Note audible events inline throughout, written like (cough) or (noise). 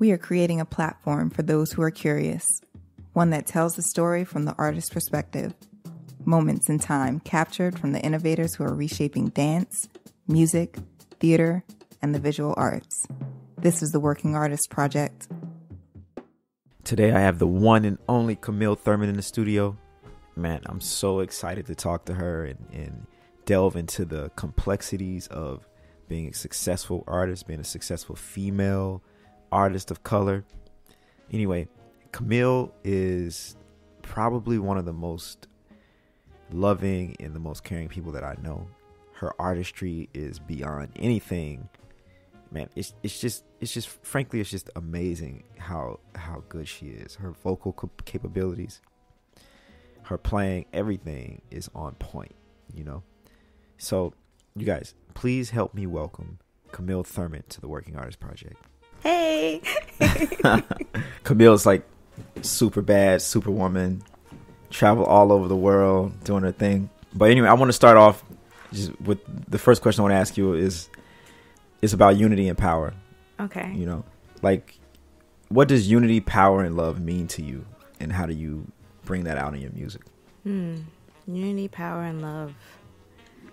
We are creating a platform for those who are curious, one that tells the story from the artist's perspective. Moments in time captured from the innovators who are reshaping dance, music, theater, and the visual arts. This is the Working Artist Project. Today I have the one and only Camille Thurman in the studio. Man, I'm so excited to talk to her and, and delve into the complexities of being a successful artist, being a successful female artist of color. Anyway, Camille is probably one of the most loving and the most caring people that I know. Her artistry is beyond anything. Man, it's it's just it's just frankly it's just amazing how how good she is. Her vocal capabilities, her playing, everything is on point, you know. So, you guys, please help me welcome Camille Thurman to the Working Artist Project. Hey. (laughs) Camille's like super bad, superwoman, travel all over the world doing her thing. But anyway, I want to start off just with the first question I want to ask you is is about unity and power. Okay. You know, like what does unity, power, and love mean to you, and how do you bring that out in your music? Hmm. Unity, power, and love.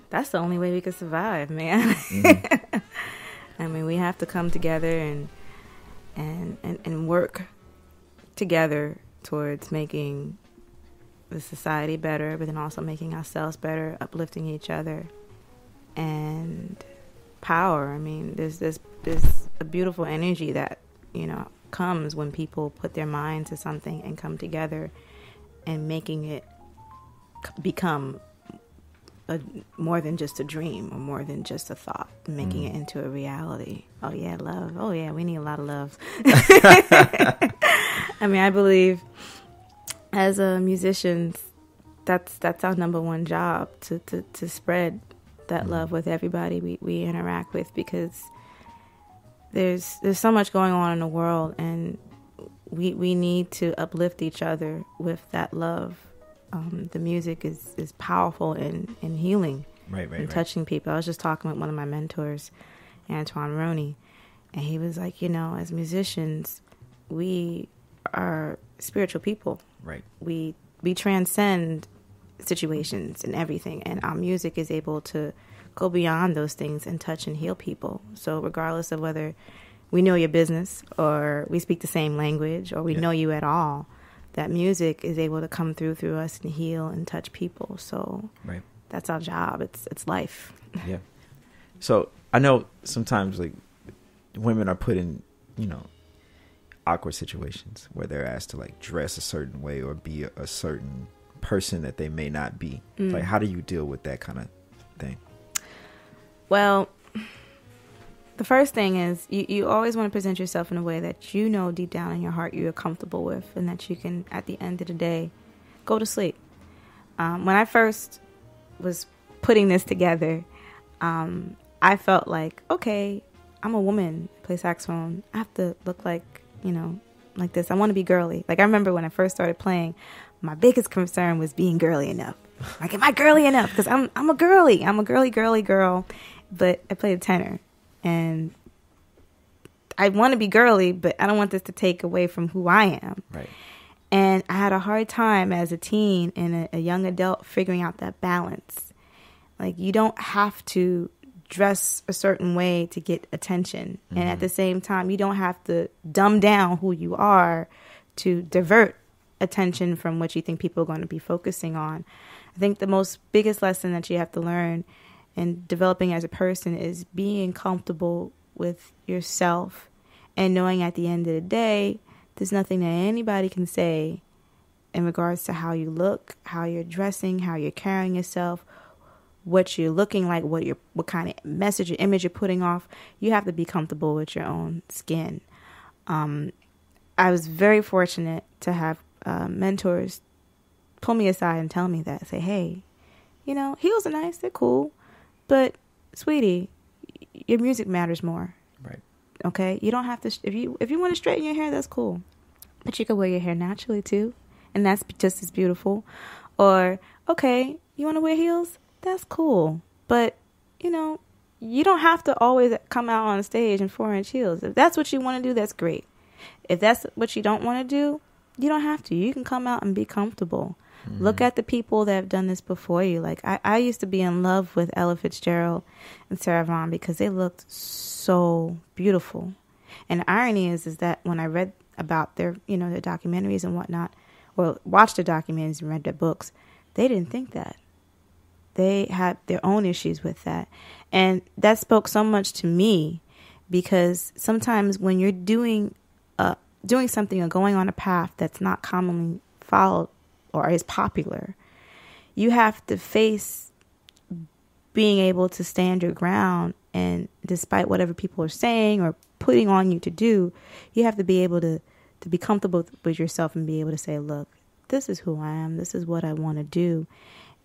That's the only way we could survive, man. Mm-hmm. (laughs) I mean, we have to come together and and, and, and work together towards making the society better, but then also making ourselves better, uplifting each other, and power. I mean, there's this there's a beautiful energy that you know comes when people put their mind to something and come together and making it become a, more than just a dream or more than just a thought, making mm. it into a reality. Oh yeah, love. Oh yeah, we need a lot of love. (laughs) I mean, I believe as a musicians, that's that's our number one job to to, to spread that mm. love with everybody we, we interact with because there's there's so much going on in the world and we we need to uplift each other with that love um, the music is, is powerful and, and healing right, right, and right. touching people. I was just talking with one of my mentors, Antoine Roney, and he was like, you know, as musicians, we are spiritual people. Right. We we transcend situations and everything, and our music is able to go beyond those things and touch and heal people. So regardless of whether we know your business or we speak the same language or we yeah. know you at all, that music is able to come through through us and heal and touch people. So right. that's our job. It's it's life. (laughs) Yeah. So I know sometimes like women are put in, you know, awkward situations where they're asked to like dress a certain way or be a, a certain person that they may not be. Mm. Like how do you deal with that kind of thing? Well, the first thing is you, you always want to present yourself in a way that you know deep down in your heart you're comfortable with and that you can at the end of the day go to sleep. Um, when i first was putting this together um, i felt like okay i'm a woman play saxophone. I have to look like you know like this. I want to be girly. Like i remember when i first started playing my biggest concern was being girly enough. Like am i girly enough? Because i'm i'm a girly. I'm a girly girly girl. But i played tenor and I want to be girly, but I don't want this to take away from who I am. Right. And I had a hard time as a teen and a, a young adult figuring out that balance. Like you don't have to dress a certain way to get attention, mm-hmm. and at mm-hmm. the same time, you don't have to dumb down who you are to divert attention from what you think people are going to be focusing on. I think the most biggest lesson that you have to learn and developing as a person is being comfortable with yourself and knowing at the end of the day there's nothing that anybody can say in regards to how you look, how you're dressing, how you're carrying yourself, what you're looking like, what you're what kind of message or image you're putting off. You have to be comfortable with your own skin. Um, I was very fortunate to have uh, mentors pull me aside and tell me that, say, "Hey, you know, heels are nice, they're cool, but, sweetie, your music matters more. Right. Okay. You don't have to. If you if you want to straighten your hair, that's cool. But you can wear your hair naturally too, and that's just as beautiful. Or okay, you want to wear heels? That's cool. But you know, you don't have to always come out on stage in four inch heels. If that's what you want to do, that's great. If that's what you don't want to do, you don't have to. You can come out and be comfortable. Mm-hmm. Look at the people that have done this before you. Like I, I used to be in love with Ella Fitzgerald and Sarah Vaughan because they looked so beautiful. And the irony is, is that when I read about their, you know, their documentaries and whatnot, or watched the documentaries and read their books, they didn't think that. They had their own issues with that. And that spoke so much to me because sometimes when you're doing uh, doing something or going on a path that's not commonly followed or is popular, you have to face being able to stand your ground and despite whatever people are saying or putting on you to do, you have to be able to to be comfortable with yourself and be able to say, look, this is who I am. This is what I want to do.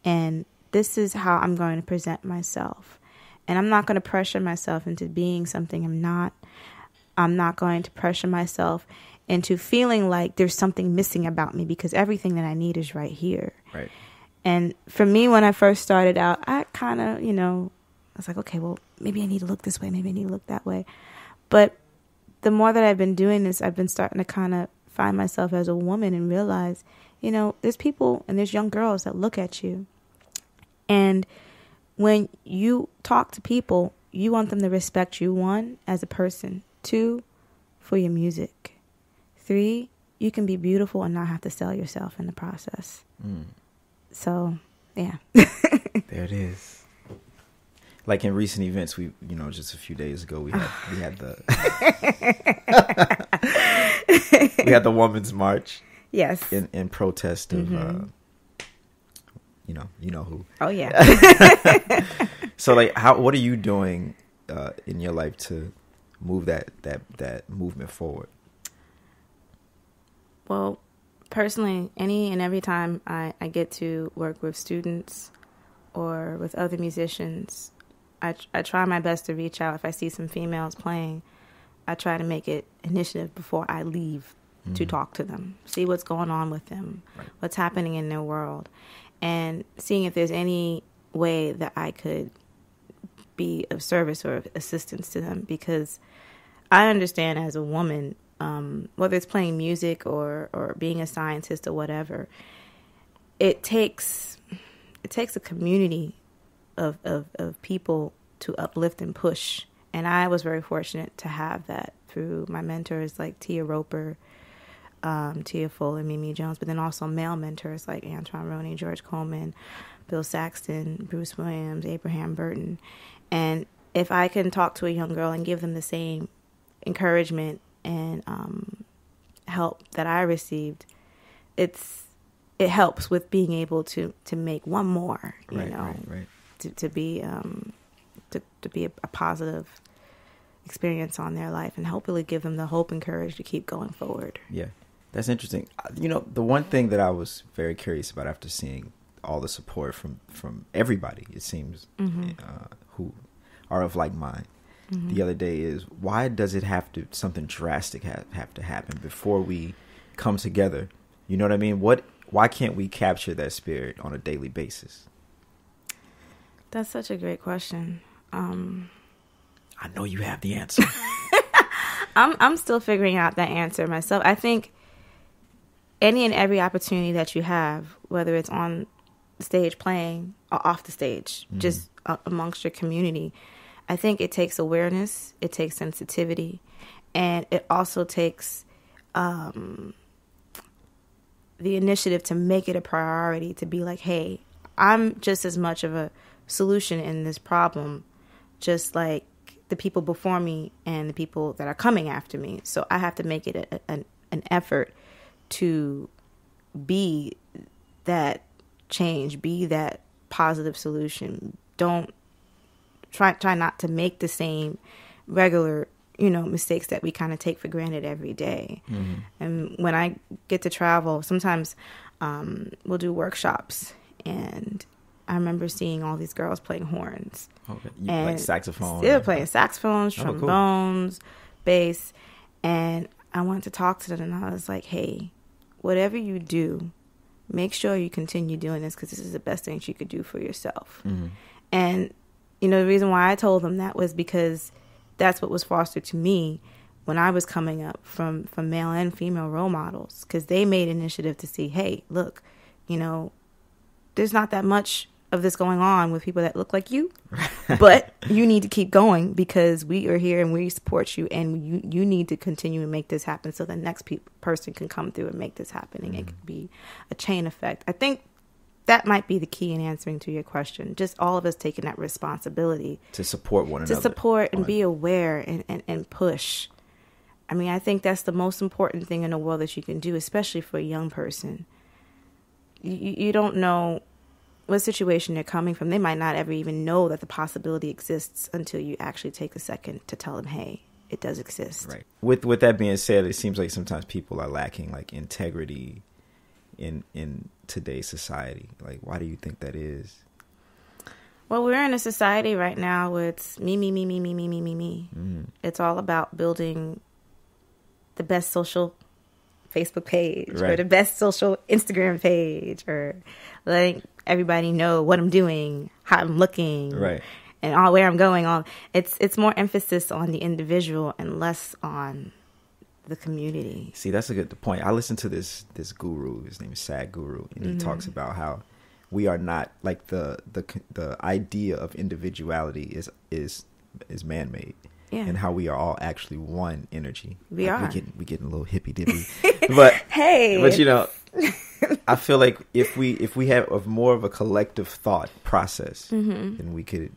And this is how I'm going to present myself. And I'm not going to pressure myself into being something I'm not. I'm not going to pressure myself into feeling like there's something missing about me because everything that I need is right here. Right. And for me, when I first started out, I kind of, you know, I was like, okay, well, maybe I need to look this way, maybe I need to look that way. But the more that I've been doing this, I've been starting to kind of find myself as a woman and realize, you know, there's people and there's young girls that look at you and when you talk to people, you want them to respect you, one, as a person, two, for your music, three, you can be beautiful and not have to sell yourself in the process. Mm. So, yeah. (laughs) there it is. Like in recent events, we you know just a few days ago we had we had the (laughs) we had the women's march. Yes. In in protest of mm-hmm. uh, you know, you know who. Oh yeah. (laughs) so like, how? What are you doing uh, in your life to move that that that movement forward? Well, personally, any and every time I, I get to work with students or with other musicians, I I try my best to reach out. If I see some females playing, I try to make it initiative before I leave mm-hmm. to talk to them, see what's going on with them, right. what's happening in their world, and seeing if there's any way that I could be of service or of assistance to them because I understand as a woman, um, whether it's playing music or, or being a scientist or whatever, it takes it takes a community of, of, of people to uplift and push. And I was very fortunate to have that through my mentors like Tia Roper um, Tia Fuller and Mimi Jones, but then also male mentors like Antoine Roney, George Coleman, Bill Saxton, Bruce Williams, Abraham Burton. And if I can talk to a young girl and give them the same encouragement and um, help that I received, it's it helps with being able to to make one more, you right, know, right, right. To, to be um, to to be a, a positive experience on their life and hopefully give them the hope and courage to keep going forward. Yeah. That's interesting. Uh, you know, the one thing that I was very curious about after seeing all the support from from everybody, it seems, mm-hmm. uh, who are of like mind. Mm-hmm. The other day is why does it have to something drastic have, have to happen before we come together? You know what I mean? What? Why can't we capture that spirit on a daily basis? That's such a great question. Um, I know you have the answer. (laughs) I'm I'm still figuring out that answer myself. I think any and every opportunity that you have, whether it's on stage playing or off the stage, mm-hmm. just uh, amongst your community, I think it takes awareness, it takes sensitivity, and it also takes um, the initiative to make it a priority to be like, hey, I'm just as much of a solution in this problem, just like the people before me and the people that are coming after me. So I have to make it a, a, an effort to be that change, be that positive solution. Don't try try not to make the same regular you know mistakes that we kind of take for granted every day. Mm-hmm. And when I get to travel, sometimes um, we'll do workshops, and I remember seeing all these girls playing horns, okay. you, and like saxophone. They were playing saxophones, oh, trombones, cool. bass, and I wanted to talk to them, and I was like, "Hey, whatever you do, make sure you continue doing this because this is the best thing you could do for yourself. Mm-hmm. And, you know, the reason why I told them that was because that's what was fostered to me when I was coming up from from male and female role models because they made initiative to see, hey, look, you know, there's not that much of this going on with people that look like you, (laughs) but you need to keep going because we are here and we support you, and you you need to continue and make this happen so the next pe- person can come through and make this happen, and mm-hmm. it can be a chain effect. I think that might be the key in answering to your question. Just all of us taking that responsibility to support one another, to support and be aware and, and, and push. I mean, I think that's the most important thing in the world that you can do, especially for a young person. You, you don't know what situation they're coming from. They might not ever even know that the possibility exists until you actually take a second to tell them, hey, it does exist. Right. With with that being said, it seems like sometimes people are lacking like integrity in in today's society? Like, why do you think that is? Well, we're in a society right now where it's me, me, me, me, me, me, me, me, me. Mm. It's all about building the best social Facebook page right. or the best social Instagram page or letting everybody know what I'm doing, how I'm looking, right, and all where I'm going. All it's it's more emphasis on the individual and less on the community. See, that's a good point. I listened to this this guru. His name is Sadhguru, and he mm-hmm. talks about how we are not like the the the idea of individuality is is is man made. Yeah. And how we are all actually one energy. We like are. We getting we getting a little hippy dippy, (laughs) but hey, but you know, (laughs) I feel like if we if we have a more of a collective thought process, mm-hmm. then we could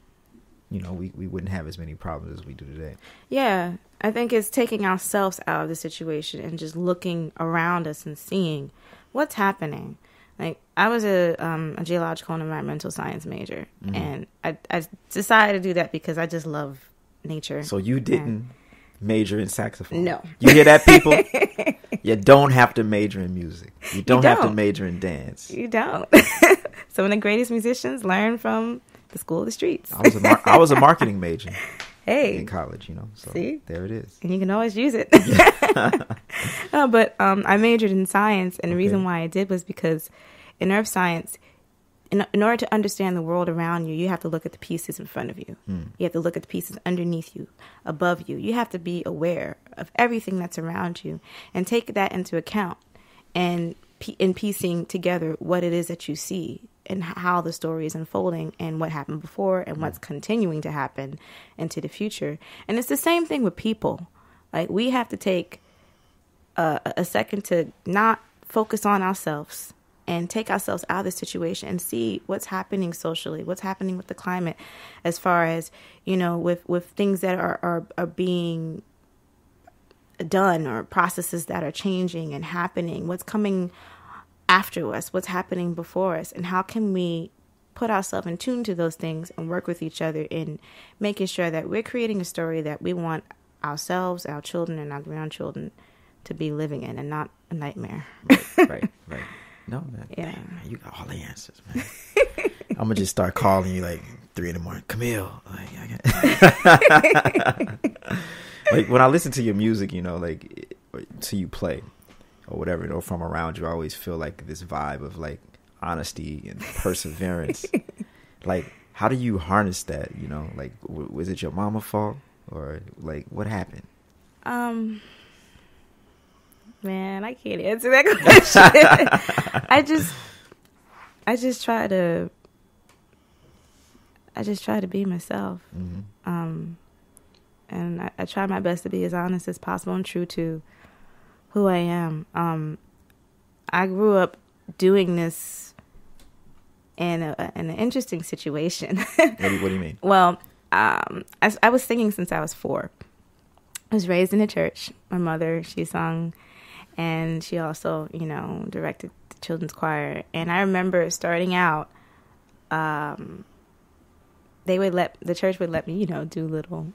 you know, we, we wouldn't have as many problems as we do today. Yeah. I think it's taking ourselves out of the situation and just looking around us and seeing what's happening. Like I was a um, a geological and environmental science major, mm-hmm. and I I decided to do that because I just love nature. So you didn't major in saxophone? No. You hear that, people? (laughs) you don't have to major in music. You don't, you don't. have to major in dance. You don't. (laughs) Some of the greatest musicians learn from the school of the streets. I was a mar- I was a marketing (laughs) major. Hey, in college, you know. So See, there it is, and you can always use it. (laughs) (laughs) no, but um, I majored in science, and the okay. reason why I did was because in earth science, in, in order to understand the world around you, you have to look at the pieces in front of you. Mm. You have to look at the pieces underneath you, above you. You have to be aware of everything that's around you and take that into account. And in piecing together what it is that you see and how the story is unfolding and what happened before and what's mm. continuing to happen into the future. And it's the same thing with people. Like we have to take a, a second to not focus on ourselves and take ourselves out of the situation and see what's happening socially, what's happening with the climate, as far as you know, with with things that are are, are being done or processes that are changing and happening, what's coming after us, what's happening before us, and how can we put ourselves in tune to those things and work with each other in making sure that we're creating a story that we want ourselves, our children, and our grandchildren to be living in and not a nightmare. right, right, right. No, man. Yeah. Dang, man, you got all the answers, man. I'm gonna just start calling you like three in the morning, Camille. Like, (laughs) like when I listen to your music, you know, like to you play, or whatever, know, from around you, I always feel like this vibe of like honesty and perseverance. (laughs) like, how do you harness that? You know, like, w- was it your mama fault or like what happened? Um, man, I can't answer that (laughs) question. I just, I just try to, I just try to be myself. Mm-hmm. Um, and I, I try my best to be as honest as possible and true to who I am. Um, I grew up doing this in a, in an interesting situation. (laughs) what, do you, what, do you, mean? Well, um, I, I, was singing since I was four. I was raised in a church. My mother, she sung, and she also, you know, directed the children's choir. And I remember starting out. Um, they would let the church would let me, you know, do little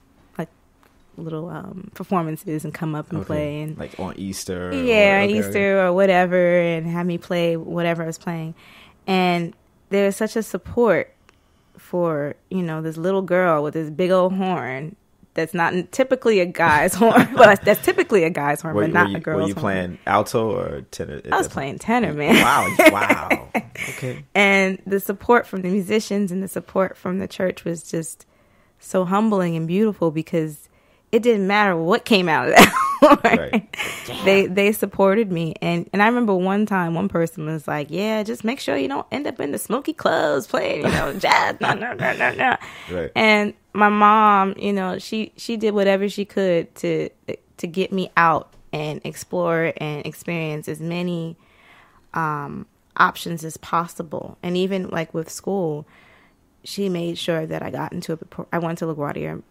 little um, performances and come up and okay. play and like on Easter. Yeah, on Easter or whatever, and have me play whatever I was playing. And there was such a support for you know this little girl with this big old horn that's not typically a guy's (laughs) horn. well, that's typically a guy's horn, were, but not you, a girl's. Were you playing alto or tenor? I was playing tenor, man. Wow! (laughs) Wow! okay. And the support from the musicians and the support from the church was just so humbling and beautiful because it didn't matter what came out of that (laughs) Right. they they supported me, and and I remember one time one person was like, "Yeah, just make sure you don't end up in the smoky clubs playing, you know, (laughs) jazz." No, no, no, no, no. Right. And my mom, you know, she she did whatever she could to to get me out and explore and experience as many um, options as possible. And even like with school, she made sure that I got into a. I went to LaGuardia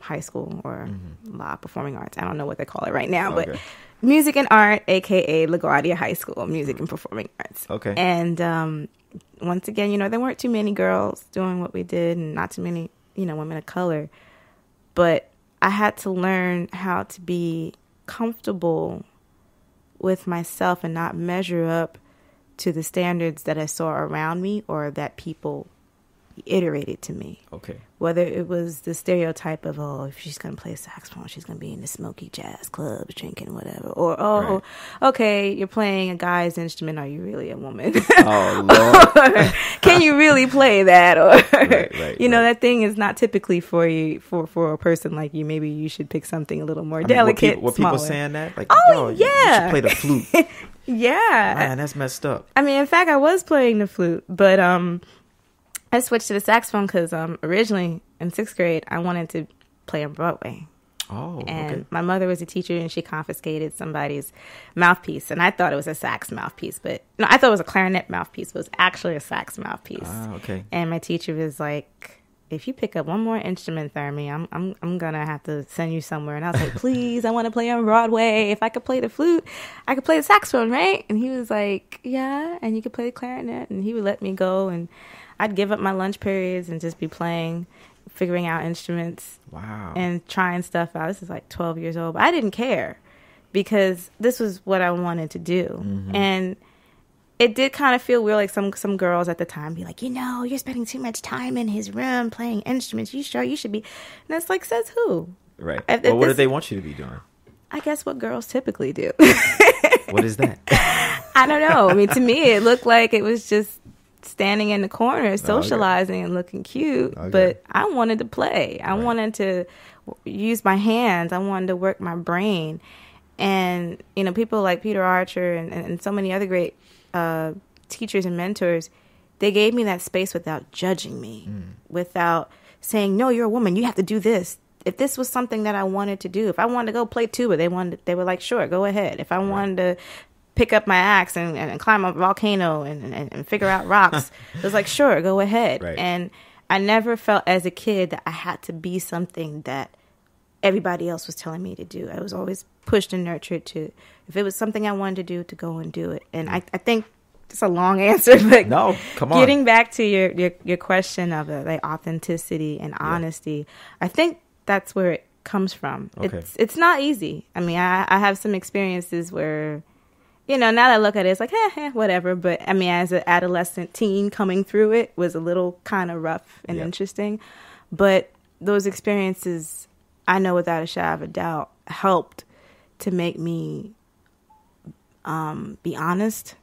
High School or mm-hmm. La Performing Arts. I don't know what they call it right now, okay. but music and art, aka LaGuardia High School, music and performing arts. Okay. And um, once again, you know, there weren't too many girls doing what we did, and not too many, you know, women of color. But I had to learn how to be comfortable with myself and not measure up to the standards that I saw around me or that people iterated to me. Okay. Whether it was the stereotype of oh, if she's gonna play saxophone, she's gonna be in the smoky jazz clubs, drinking whatever, or oh, right. okay, you're playing a guy's instrument. Are you really a woman? Oh (laughs) Lord. can you really play that? Or (laughs) right, right, you know that thing is not typically for you for for a person like you. Maybe you should pick something a little more I mean, delicate. What, people, people saying that? Like, oh yeah, you, you play the flute. (laughs) yeah, man, that's messed up. I mean, in fact, I was playing the flute, but um I switched to the saxophone because um, originally in sixth grade I wanted to play on Broadway. Oh, and okay. my mother was a teacher, and she confiscated somebody's mouthpiece, and I thought it was a sax mouthpiece, but no, I thought it was a clarinet mouthpiece, but it was actually a sax mouthpiece. Ah, okay. And my teacher was like, "If you pick up one more instrument, Thermi, I'm I'm I'm gonna have to send you somewhere." And I was like, (laughs) "Please, I want to play on Broadway. If I could play the flute, I could play the saxophone, right?" And he was like, "Yeah, and you could play the clarinet," and he would let me go and I'd give up my lunch periods and just be playing, figuring out instruments. Wow. And trying stuff out. This is like 12 years old, but I didn't care because this was what I wanted to do. Mm-hmm. And it did kind of feel weird like some some girls at the time be like, "You know, you're spending too much time in his room playing instruments. You sure you should be?" And it's like, says who? Right. If, well, what do they want you to be doing? I guess what girls typically do. what is that? (laughs) I don't know. I mean, to me, it looked like it was just standing in the corner socializing okay. and looking cute okay. but i wanted to play i right. wanted to use my hands i wanted to work my brain and you know people like peter archer and, and so many other great uh, teachers and mentors they gave me that space without judging me mm. without saying no you're a woman you have to do this if this was something that I wanted to do, if I wanted to go play tuba, they wanted they were like, sure, go ahead. If I wanted to pick up my axe and, and climb a volcano and, and, and figure out rocks. (laughs) it was like, sure, go ahead. Right. And I never felt as a kid that I had to be something that everybody else was telling me to do. I was always pushed and nurtured to, if it was something I wanted to do, to go and do it. And I, I think it's a long (laughs) answer, but no, come on. Getting back to your your, your question of uh, like authenticity and honesty, yeah. I think that's where it comes from. Okay. It's it's not easy. I mean, I, I have some experiences where you know, now that I look at it, it's like, eh, eh, whatever. But I mean, as an adolescent teen coming through it was a little kind of rough and yep. interesting. But those experiences, I know without a shadow of a doubt, helped to make me um, be honest.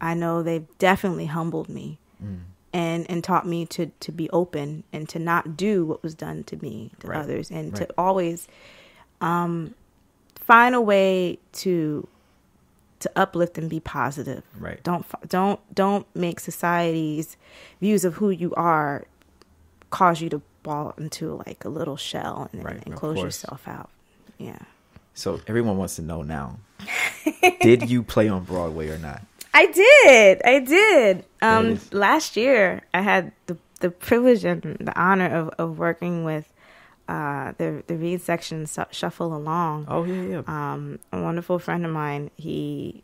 I know they've definitely humbled me. Mm. And, and taught me to, to be open and to not do what was done to me to right. others and right. to always um, find a way to to uplift and be positive. Right. Don't don't don't make society's views of who you are cause you to fall into like a little shell and, right, and close yourself out. Yeah. So everyone wants to know now. (laughs) did you play on Broadway or not? I did. I did. Um, last year I had the the privilege and the honor of, of working with uh, the the reed section Shuffle Along. Oh yeah, yeah. Um, a wonderful friend of mine. He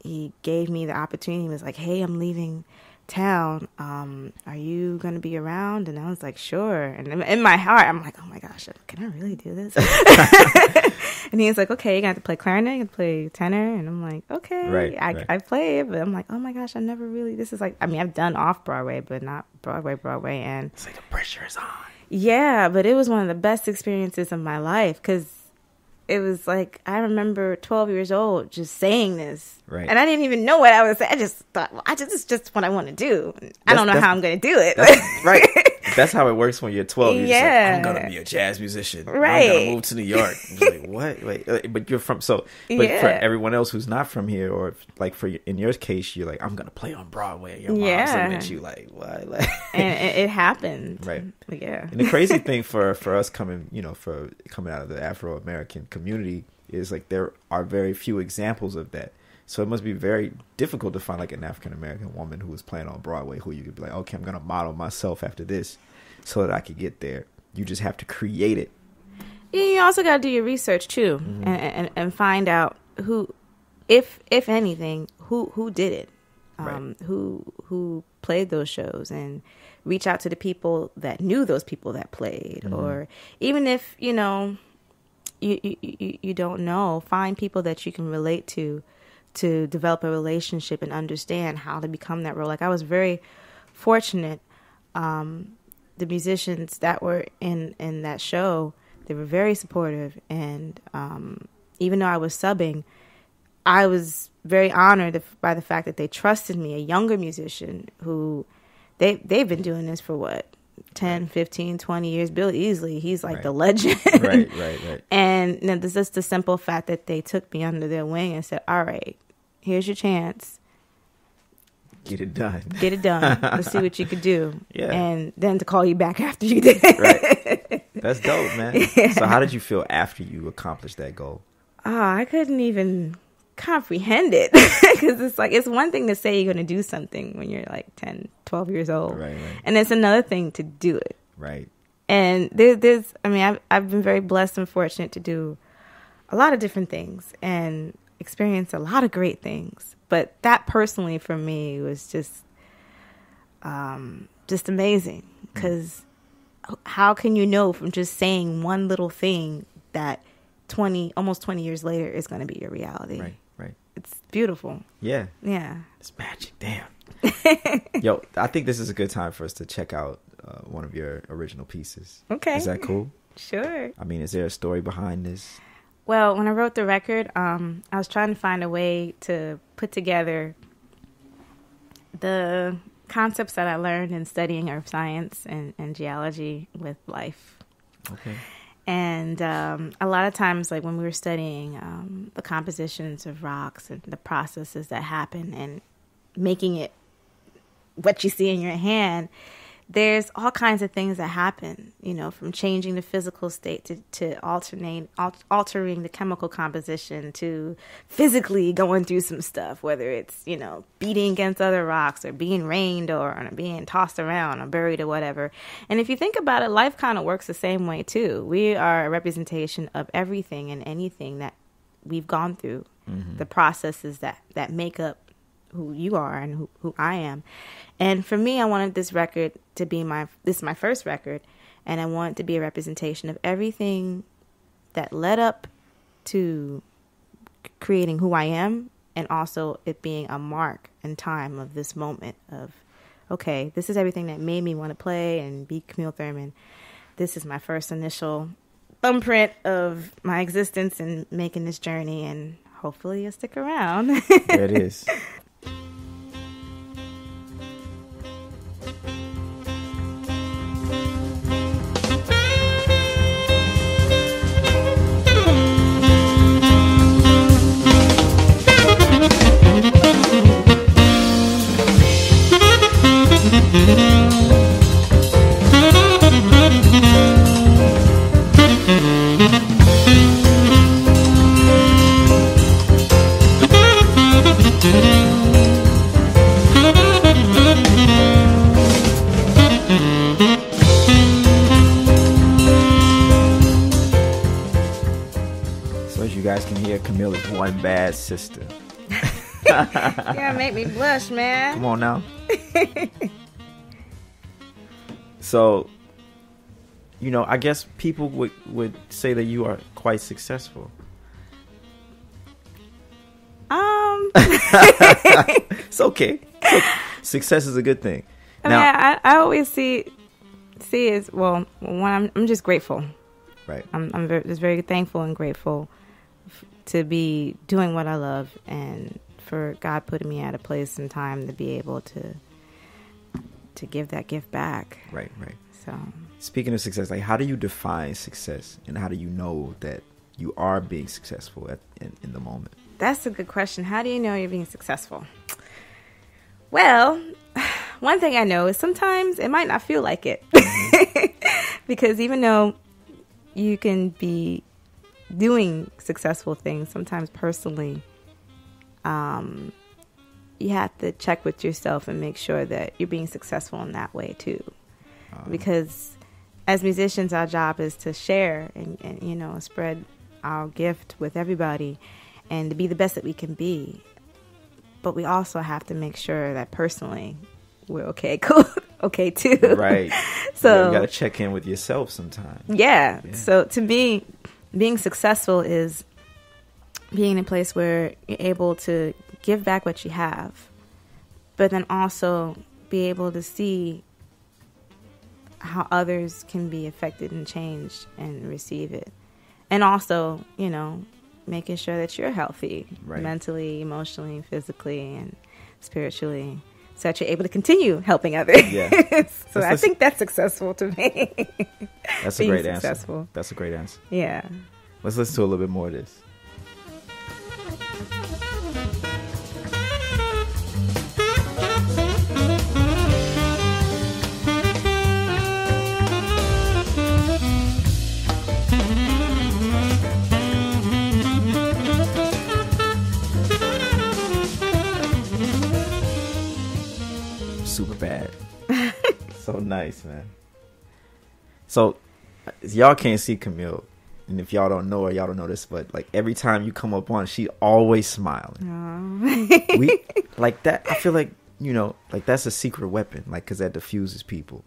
he gave me the opportunity. He was like, "Hey, I'm leaving town. Um, are you going to be around?" And I was like, "Sure." And in my heart, I'm like, "Oh my gosh, can I really do this?" (laughs) and he was like, "Okay, you got to play clarinet, you got to play tenor." And I'm like, "Okay, right, I, right. I play it," but I'm like, "Oh my gosh, I never really. This is like, I mean, I've done off Broadway, but not Broadway, Broadway." And it's like the pressure is on. Yeah, but it was one of the best experiences of my life because it was like I remember 12 years old just saying this, right? And I didn't even know what I was saying. I just thought, well, I just it's just what I want to do. I don't know how I'm going to do it, (laughs) right? That's how it works when you're 12. You're Yeah. like, I'm gonna be a jazz musician. Right. I'm gonna move to New York. Like, what? Wait, but you're from so. But for everyone else who's not from here, or like for in your case, you're like, I'm gonna play on Broadway. Your mom's Yeah. looking at you like, what? (laughs) Like, and it, it happened. Right. Yeah. And the crazy (laughs) thing for for us coming, you know, for coming out of the Afro American community is like there are very few examples of that. So it must be very difficult to find like an African American woman who is playing on Broadway who you could be like, okay, I'm gonna model myself after this, so that I could get there. You just have to create it. You also got to do your research too, Mm-hmm. and, and and find out who, if if anything, who who did it, um, who who played those shows, and reach out to the people that knew those people that played, Mm-hmm. or even if you know, you, you you you don't know, find people that you can relate to, to develop a relationship and understand how to become that role. Like I was very fortunate um, the musicians that were in in that show they were very supportive. And um, even though i was subbing i was very honored by the fact that they trusted me a younger musician who they they've been doing this for what? 10 15 20 years. Bill Easley he's like Right. the legend. Right, right, (laughs) right. and you know, this is the simple fact that they took me under their wing and said all right here's your chance Get it done. get it done let's see what you could do (laughs) Yeah. and then to call you back (laughs) after you did it Right. That's dope, (laughs) man. So how did you feel after you accomplished that goal? oh, I couldn't even comprehend it because it's like it's one thing to say you're going to do something when you're like 10, 12 years old, Right, right. and it's another thing to do it. Right. And there, there's, I mean, I've I've been very blessed and fortunate to do a lot of different things and experience a lot of great things. But that personally for me was just, um, just amazing because how can you know from just saying one little thing that 20 almost 20 years later is going to be your reality Right. Right. it's beautiful Yeah. yeah It's magic. Damn. (laughs) Yo, I think this is a good time for us to check out uh, one of your original pieces. okay Is that cool? sure I mean, is there a story behind this? Well when i wrote the record um i was trying to find a way to put together the concepts that i learned in studying earth science and, and geology with life Okay. And um, a lot of times, like when we were studying um, the compositions of rocks and the processes that happen and making it what you see in your hand, there's all kinds of things that happen, you know, from changing the physical state to, to alternate, al- altering the chemical composition to physically going through some stuff, whether it's, you know, beating against other rocks or being rained or, or being tossed around or buried or whatever. And if you think about it, life kind of works the same way too. We are a representation of everything and anything that we've gone through, mm-hmm. the processes that, that make up who you are and who, who I am. And for me, I wanted this record to be my this is my first record, and I want it to be a representation of everything that led up to creating who I am, and also it being a mark and time of this moment of okay, this is everything that made me want to play and be Camille Thurman. This is my first initial thumbprint of my existence and making this journey, and hopefully you'll stick around. There it is. (laughs) is one bad sister. (laughs) yeah, make me blush, man. Come on now. (laughs) so, you know, I guess people would would say that you are quite successful. Um, It's (laughs) okay. It's okay. Success is a good thing. I Now, mean, I, I always see see as well. One, I'm, I'm just grateful. right. I'm I'm very, just very thankful and grateful to be doing what I love and for God putting me at a place and time to be able to to give that gift back. Right, right. So Speaking of success, like how do you define success, and how do you know that you are being successful at in, in the moment? that's a good question. How do you know you're being successful? Well, (sighs) one thing I know is sometimes it might not feel like it. Mm-hmm. (laughs) because even though you can be doing successful things, sometimes personally, um, you have to check with yourself and make sure that you're being successful in that way too. Because as musicians, our job is to share and, and you know spread our gift with everybody, and to be the best that we can be. But we also have to make sure that personally we're okay, (laughs) cool, okay too. Right. (laughs) So Yeah, you got to check in with yourself sometimes. yeah. Yeah. So to me, being successful is being in a place where you're able to give back what you have, but then also be able to see how others can be affected and changed and receive it. And also, you know, making sure that you're healthy Right. mentally, emotionally, physically, and spiritually. So that you're able to continue helping others. Yeah. (laughs) so Let's I think that's successful to me. (laughs) That's a great successful. answer. That's a great answer. yeah. Let's listen to a little bit more of this. Super bad. (laughs) so nice, man. So y'all can't see Camille, and if y'all don't know her, y'all don't know this, but like every time you come up on, she always smiling. Oh. we (laughs) like that. I feel like you know, like that's a secret weapon, like because that diffuses people.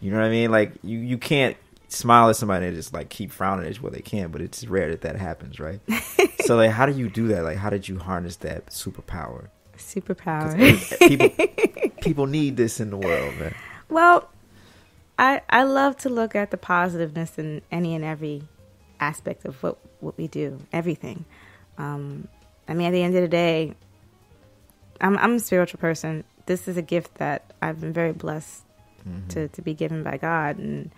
You know what I mean? Like you, you can't smile at somebody and just like keep frowning at you. Well, they can, but it's rare that that happens, right? (laughs) so like, how do you do that? Like, how did you harness that superpower? Superpower. people, (laughs) people need this in the world, man. well, I I love to look at the positiveness in any and every aspect of what what we do, everything. Um, I mean, at the end of the day, I'm I'm a spiritual person. This is a gift that I've been very blessed Mhm. to to be given by God, and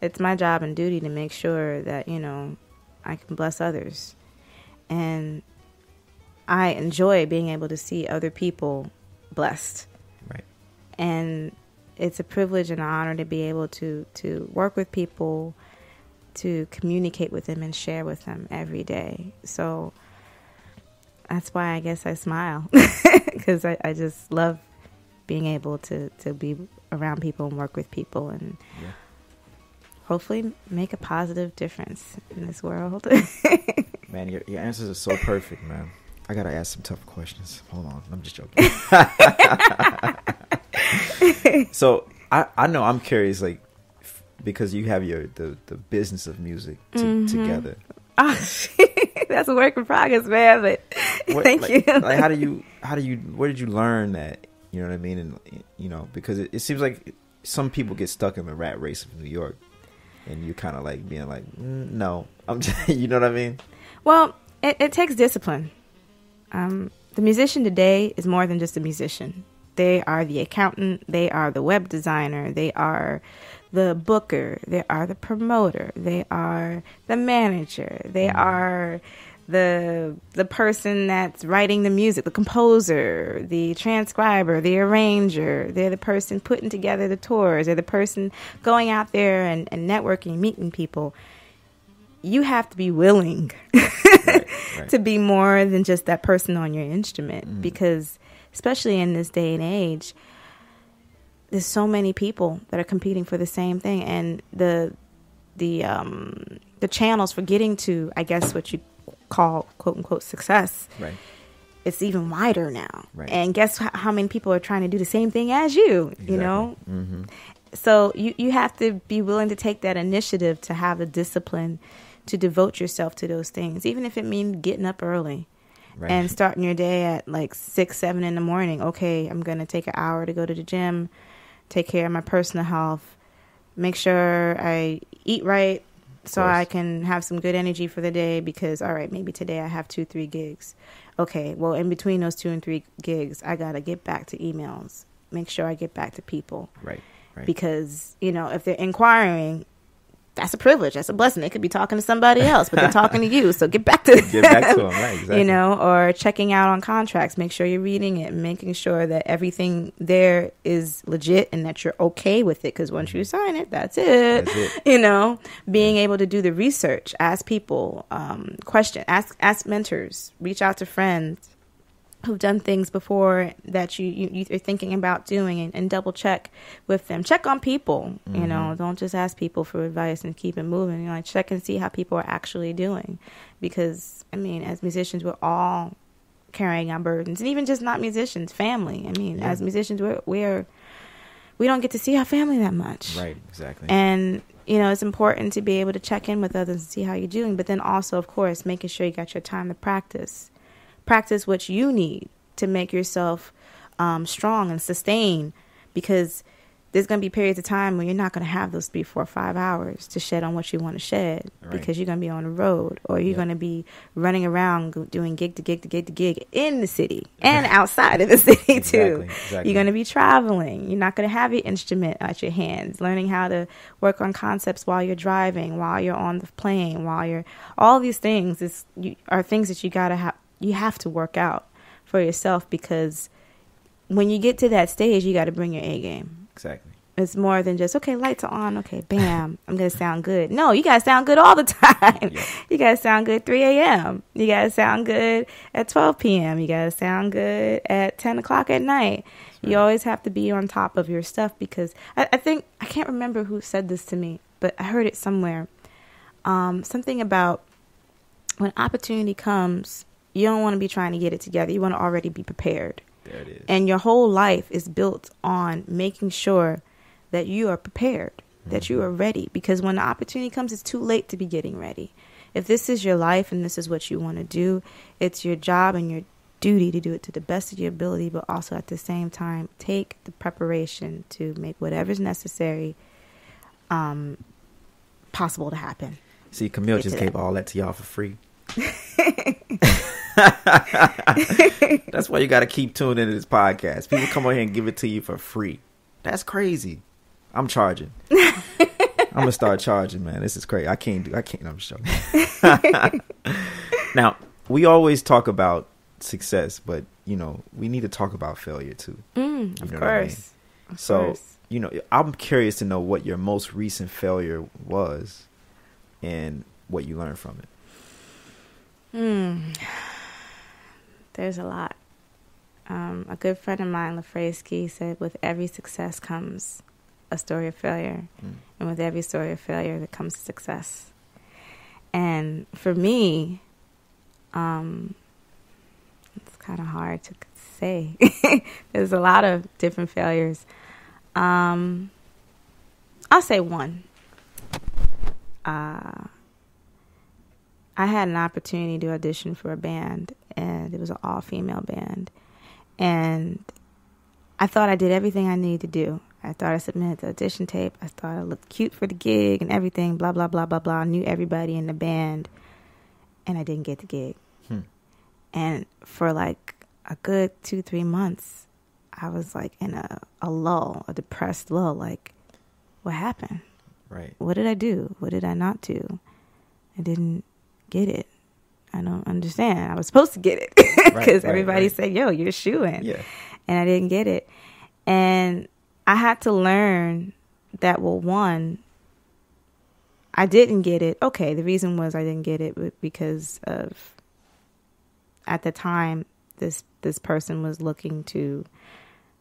it's my job and duty to make sure that you know I can bless others, and I enjoy being able to see other people blessed. Right. and it's a privilege and an honor to be able to to work with people to communicate with them and share with them every day so that's why i guess i smile (laughs) because I, I just love being able to to be around people and work with people and Yeah. hopefully make a positive difference in this world (laughs) Man, your, your answers are so perfect, man. I gotta ask some tough questions. Hold on, I'm just joking. (laughs) so I I know I'm curious, like f- because you have your the the business of music to, Mhm. together. Ah, (laughs) that's a work in progress man but What- (laughs) thank like, you like how do you how do you where did you learn that? You know what I mean? And you know because it, it seems like some people get stuck in the rat race of New York, and you're kind of like being like, mm, no, I'm just, you know what I mean? Well, it, it takes discipline. Um, the musician today is more than just a musician. They are the accountant, they are the web designer, they are the booker, they are the promoter, they are the manager, they are the the person that's writing the music, the composer, the transcriber, the arranger. They're the person putting together the tours. They're the person going out there and, and networking, meeting people. You have to be willing (laughs) Right, to be more than just that person on your instrument Mm. because especially in this day and age there's so many people that are competing for the same thing and the the um the channels for getting to i guess what you call quote unquote success right. it's even wider now Right. and guess how, many people are trying to do the same thing as you you know hmm so you, you have to be willing to take that initiative to have the discipline to devote yourself to those things, even if it means getting up early Right. and starting your day at like six, seven in the morning. Okay, I'm gonna take an hour to go to the gym, take care of my personal health, make sure I eat right so. I can have some good energy for the day because all right, maybe today I have two, three gigs. Okay, well in between those two and three gigs, I gotta get back to emails, make sure I get back to people right. Right. because you know if they're inquiring that's a privilege. That's a blessing. They could be talking to somebody else but they're talking to you. So get back to (laughs) Get back to them, 'em, right, (laughs) exactly. you know or checking out on contracts. Make sure you're reading it making sure that everything there is legit and that you're okay with it because once you sign it that's it, That's it. (laughs) you know being able to do the research ask people um, question ask ask mentors reach out to friends who've done things before that you, you you're thinking about doing and, and double check with them. Check on people you know mm-hmm. don't just ask people for advice and keep it moving. You know like check and see how people are actually doing. Because i mean as musicians we're all carrying our burdens. And even just not musicians family. I mean Yeah. as musicians we're we're we don't get to see our family that much. Right. Exactly. and you know it's important to be able to check in with others and see how you're doing. But then also of course making sure you got your time to practice practice what you need to make yourself um, strong and sustain because there's going to be periods of time when you're not going to have those three four five hours to shed on what you want to shed Right. because you're going to be on the road or you're Yeah. going to be running around doing gig to gig to gig to gig in the city (laughs) and outside of the city too Exactly, exactly. you're going to be traveling. You're not going to have your instrument at your hands. Learning how to work on concepts while you're driving, while you're on the plane, while you're all these things is you, are things that you got to have. You have to work out for yourself because when you get to that stage, you got to bring your A game. exactly. It's more than just okay. Lights are on. Okay, bam. I'm gonna sound good. No, you gotta sound good all the (laughs) time. You gotta sound good 3 a.m. You gotta sound good at 12 p.m. You gotta sound good at 10 o'clock at night. You always have to be on top of your stuff because I, I think I can't remember who said this to me, but I heard it somewhere. Um, something about when opportunity comes, you don't want to be trying to get it together. You want to already be prepared There it is. and your whole life is built on making sure that you are prepared, that you are ready. Because when the opportunity comes, it's too late to be getting ready. If this is your life and this is what you want to do, it's your job and your duty to do it to the best of your ability, but also at the same time, take the preparation to make whatever's necessary um, possible to happen. See, Camille Get just gave that. all that to y'all for free. (laughs) (laughs) That's why you got to keep tuning into this podcast. People come on here and give it to you for free. That's crazy. I'm charging. (laughs) I'm gonna start charging, man. This is crazy. I can't do. I can't. I'm joking. (laughs) now we always talk about success, but you know we need to talk about failure too. Mm, of what I mean? course. Of So course. you know, I'm curious to know what your most recent failure was, and what you learned from it. Hmm. There's a lot. Um, a good friend of mine, Lafresky, said, "With every success comes a story of failure, Mm. and with every story of failure, there comes success." And for me, um, it's kind of hard to say. (laughs) There's a lot of different failures. Um, I'll say one. Uh, I had an opportunity to audition for a band, and it was an all female band. And I thought I did everything I needed to do. I thought I submitted the audition tape. I thought I looked cute for the gig and everything, blah, blah, blah, blah, blah. I knew everybody in the band, and I didn't get the gig. Hmm. And for like a good two, three months, I was like in a, a lull, a depressed lull. Like, what happened? Right. what did I do? What did I not do? I didn't get it. I don't understand. I was supposed to get it because (laughs) Right, right, everybody right. said, "Yo, you're shooing," Yeah. and I didn't get it. And I had to learn that. Well, one, I didn't get it. Okay, the reason was I didn't get it because of at the time this this person was looking to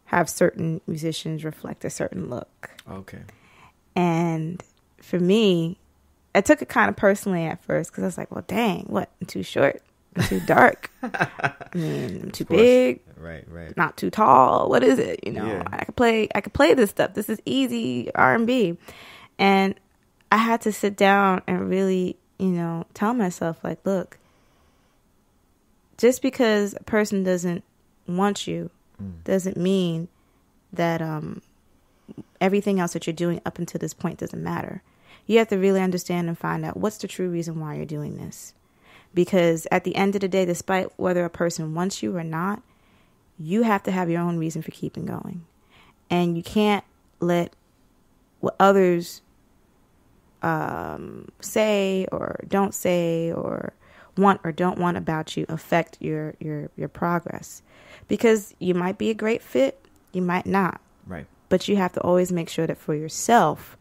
have certain musicians reflect a certain look. Okay. And for me, I took it kind of personally at first because I was like, well, dang, what? I'm too short. I'm too dark. (laughs) I mean, I'm too big, Right. Right. not too tall. What is it? You know, Yeah. I could play. I could play this stuff. This is easy R and B, and I had to sit down and really, you know, tell myself like, look, just because a person doesn't want you Mm. doesn't mean that um, everything else that you're doing up until this point doesn't matter. You have to really understand and find out what's the true reason why you're doing this. Because at the end of the day, despite whether a person wants you or not, you have to have your own reason for keeping going. And you can't let what others um, say or don't say or want or don't want about you affect your your your progress because you might be a great fit you might not Right. but you have to always make sure that for yourself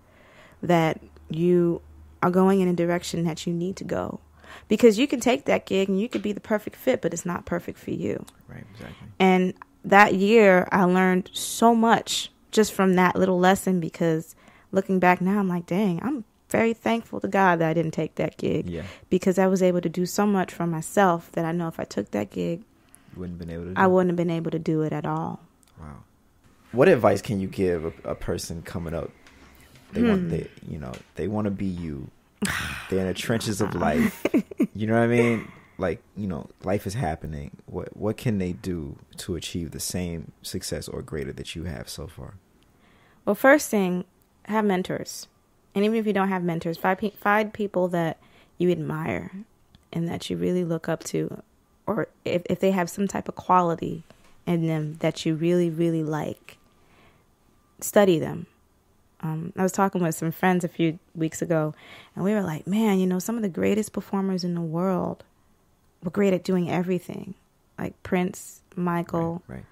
that you are going in a direction that you need to go because you can take that gig and you could be the perfect fit but it's not perfect for you Right. Exactly. and that year i learned so much just from that little lesson because looking back now i'm like dang i'm very thankful to god that i didn't take that gig Yeah. because i was able to do so much for myself that i know if i took that gig You wouldn't been able to. Do i it. wouldn't have been able to do it at all Wow. What advice can you give a, a person coming up? They want Hmm. they you know they want to be you. (sighs) They're in the trenches of life. You know what I mean? Like you know, life is happening. What what can they do to achieve the same success or greater that you have so far? Well, first thing, have mentors. And even if you don't have mentors, find, pe- find people that you admire and that you really look up to, or if, if they have some type of quality in them that you really, really like, study them. Um, I was talking with some friends a few weeks ago, and we were like, man, you know, some of the greatest performers in the world were great at doing everything, like Prince, Michael, Right.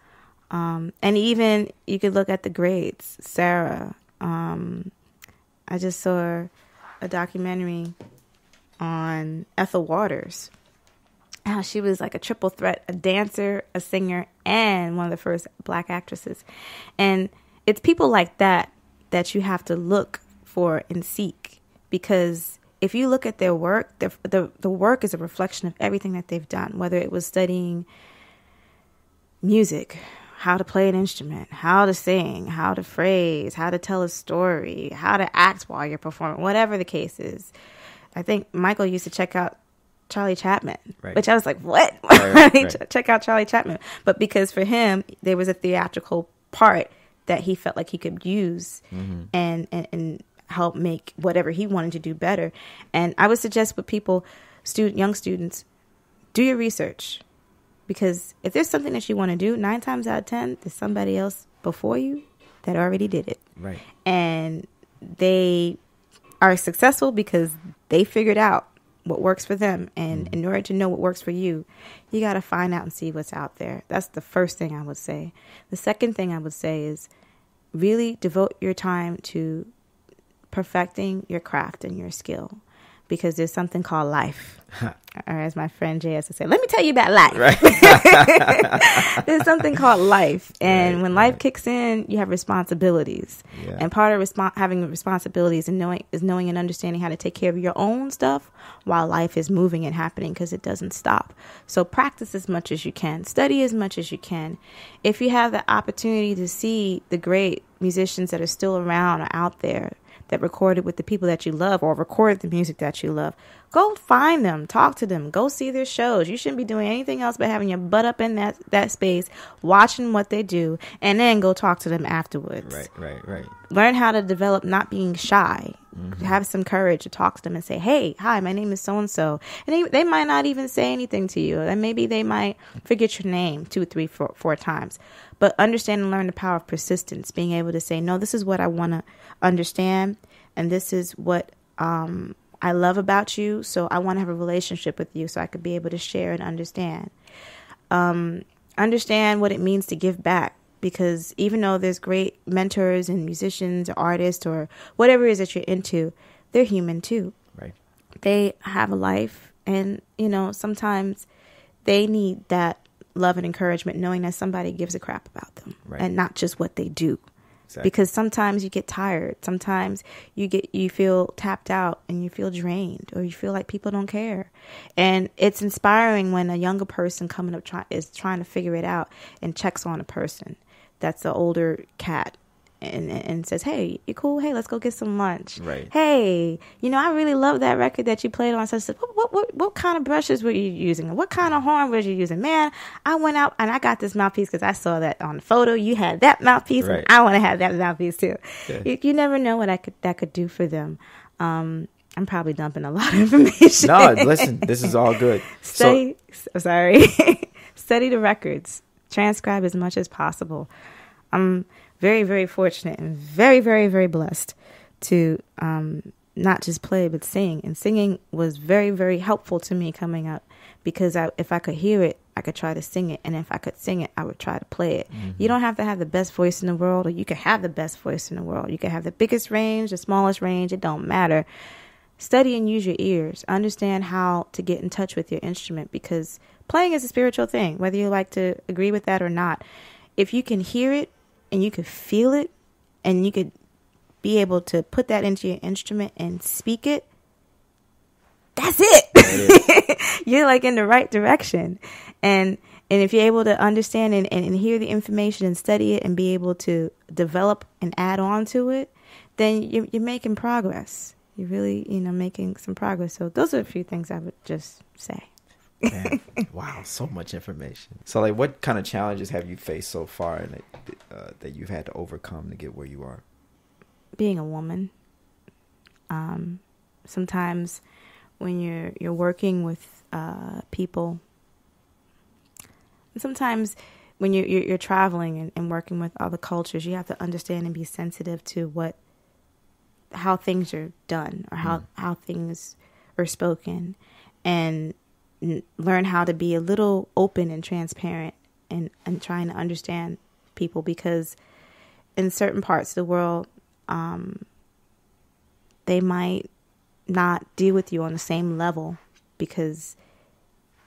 um, and even you could look at the greats, Sarah. Um, I just saw a documentary on Ethel Waters. How she was like a triple threat, a dancer, a singer, and one of the first black actresses. And it's people like that that you have to look for and seek because if you look at their work, the, the the work is a reflection of everything that they've done, whether it was studying music, how to play an instrument, how to sing, how to phrase, how to tell a story, how to act while you're performing, whatever the case is. I think Michael used to check out Charlie Chaplin, Right. which I was like, what? Right, right, (laughs) check out Charlie Chaplin. But because for him, there was a theatrical part that he felt like he could use Mm-hmm. and, and, and help make whatever he wanted to do better. And I would suggest with people, student, young students, do your research because if there's something that you want to do, nine times out of ten, there's somebody else before you that already did it, Right. and they are successful because they figured out what works for them. And mm-hmm. in order to know what works for you, you got to find out and see what's out there. That's the first thing I would say. The second thing I would say is really devote your time to perfecting your craft and your skill because there's something called life. or uh, as my friend Jay has to say, let me tell you about life. (laughs) there's something called life. (laughs) And Right, when life right. kicks in, you have responsibilities. Yeah. And part of having responsibilities and knowing is knowing and understanding how to take care of your own stuff while life is moving and happening because it doesn't stop. So practice as much as you can, study as much as you can. If you have the opportunity to see the great musicians that are still around or out there that recorded with the people that you love or recorded the music that you love, go find them, talk to them, go see their shows. You shouldn't be doing anything else but having your butt up in that that space, watching what they do, and then go talk to them afterwards Right. Right. Right. learn how to develop not being shy have some courage to talk to them and say hey hi my name is so and so and they, they might not even say anything to you and maybe they might forget your name two three four four times but understand and learn the power of persistence being able to say no this is what i want to understand and this is what um, i love about you so i want to have a relationship with you so i could be able to share and understand um, understand what it means to give back because even though there's great mentors and musicians or artists or whatever it is that you're into they're human too Right. they have a life and you know sometimes they need that love and encouragement knowing that somebody gives a crap about them Right. and not just what they do Exactly. because sometimes you get tired sometimes you get you feel tapped out and you feel drained or you feel like people don't care and it's inspiring when a younger person coming up try, is trying to figure it out and checks on a person that's an older cat and, and says hey you cool? Hey let's go get some lunch. Right. hey you know i really love that record that you played on. Such what, what, what, what kind of brushes were you using? What kind of horn was you using? Man i went out and i got this mouthpiece because i saw that on the photo. You had that mouthpiece Right. and i want to have that mouthpiece too. Yeah. you, you never know what i could that could do for them. Um i'm probably dumping a lot of (laughs) information No, listen. This is all good. So study so, sorry. (laughs) Study the records. Transcribe as much as possible. I'm very, very fortunate and very, very, very blessed to um, not just play but sing. And singing was very, very helpful to me coming up because I, if I could hear it, I could try to sing it, and if I could sing it, I would try to play it. Mm-hmm. You don't have to have the best voice in the world, or you can have the best voice in the world. You can have the biggest range, the smallest range. It don't matter. Study and use your ears. Understand how to get in touch with your instrument because playing is a spiritual thing, whether you like to agree with that or not. If you can hear it and you could feel it, and you could be able to put that into your instrument and speak it, that's it. (laughs) you're like in the right direction. And and if you're able to understand and, and, and hear the information and study it and be able to develop and add on to it, then you're, you're making progress. You're really, you know, making some progress. So those are a few things I would just say. Wow, so much information. So, like, what kind of challenges have you faced so far that uh, that you've had to overcome to get where you are? Being a woman. Um, sometimes when you're you're working with uh, people. And sometimes when you're, you're, you're traveling and, and, working with other cultures, you have to understand and be sensitive to what how things are done or how mm. how things are spoken, and learn how to be a little open and transparent and and trying to understand people because in certain parts of the world, um, they might not deal with you on the same level because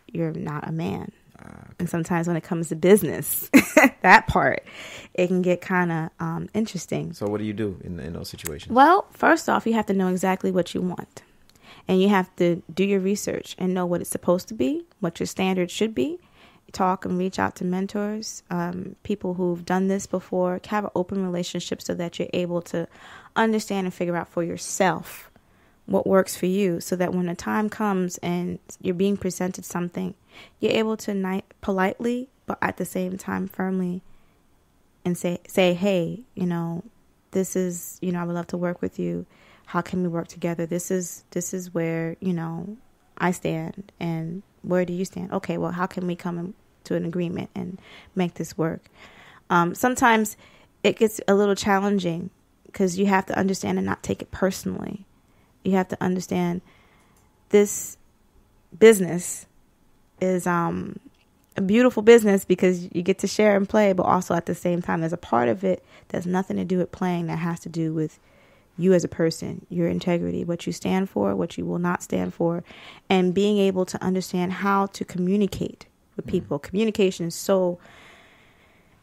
you're not a man. Uh, okay. And sometimes when it comes to business, (laughs) that part, it can get kind of um, interesting. So, what do you do in, in those situations? Well, first off, you have to know exactly what you want. And you have to do your research and know what it's supposed to be, what your standards should be. Talk and reach out to mentors, um, people who've done this before. Have an open relationship so that you're able to understand and figure out for yourself what works for you so that when the time comes and you're being presented something, you're able to ni- politely, but at the same time firmly and say, say, hey, you know, this is, you know, I would love to work with you. How can we work together? This is, this is where, you know, I stand and where do you stand? Okay, well, how can we come to an agreement and make this work? Um, sometimes it gets a little challenging because you have to understand and not take it personally you have to understand this business is um, a beautiful business because you get to share and play, but also at the same time, there's a part of it that's nothing to do with playing that has to do with you as a person, your integrity, what you stand for, what you will not stand for, and being able to understand how to communicate with mm-hmm. people. Mm-hmm. Communication is so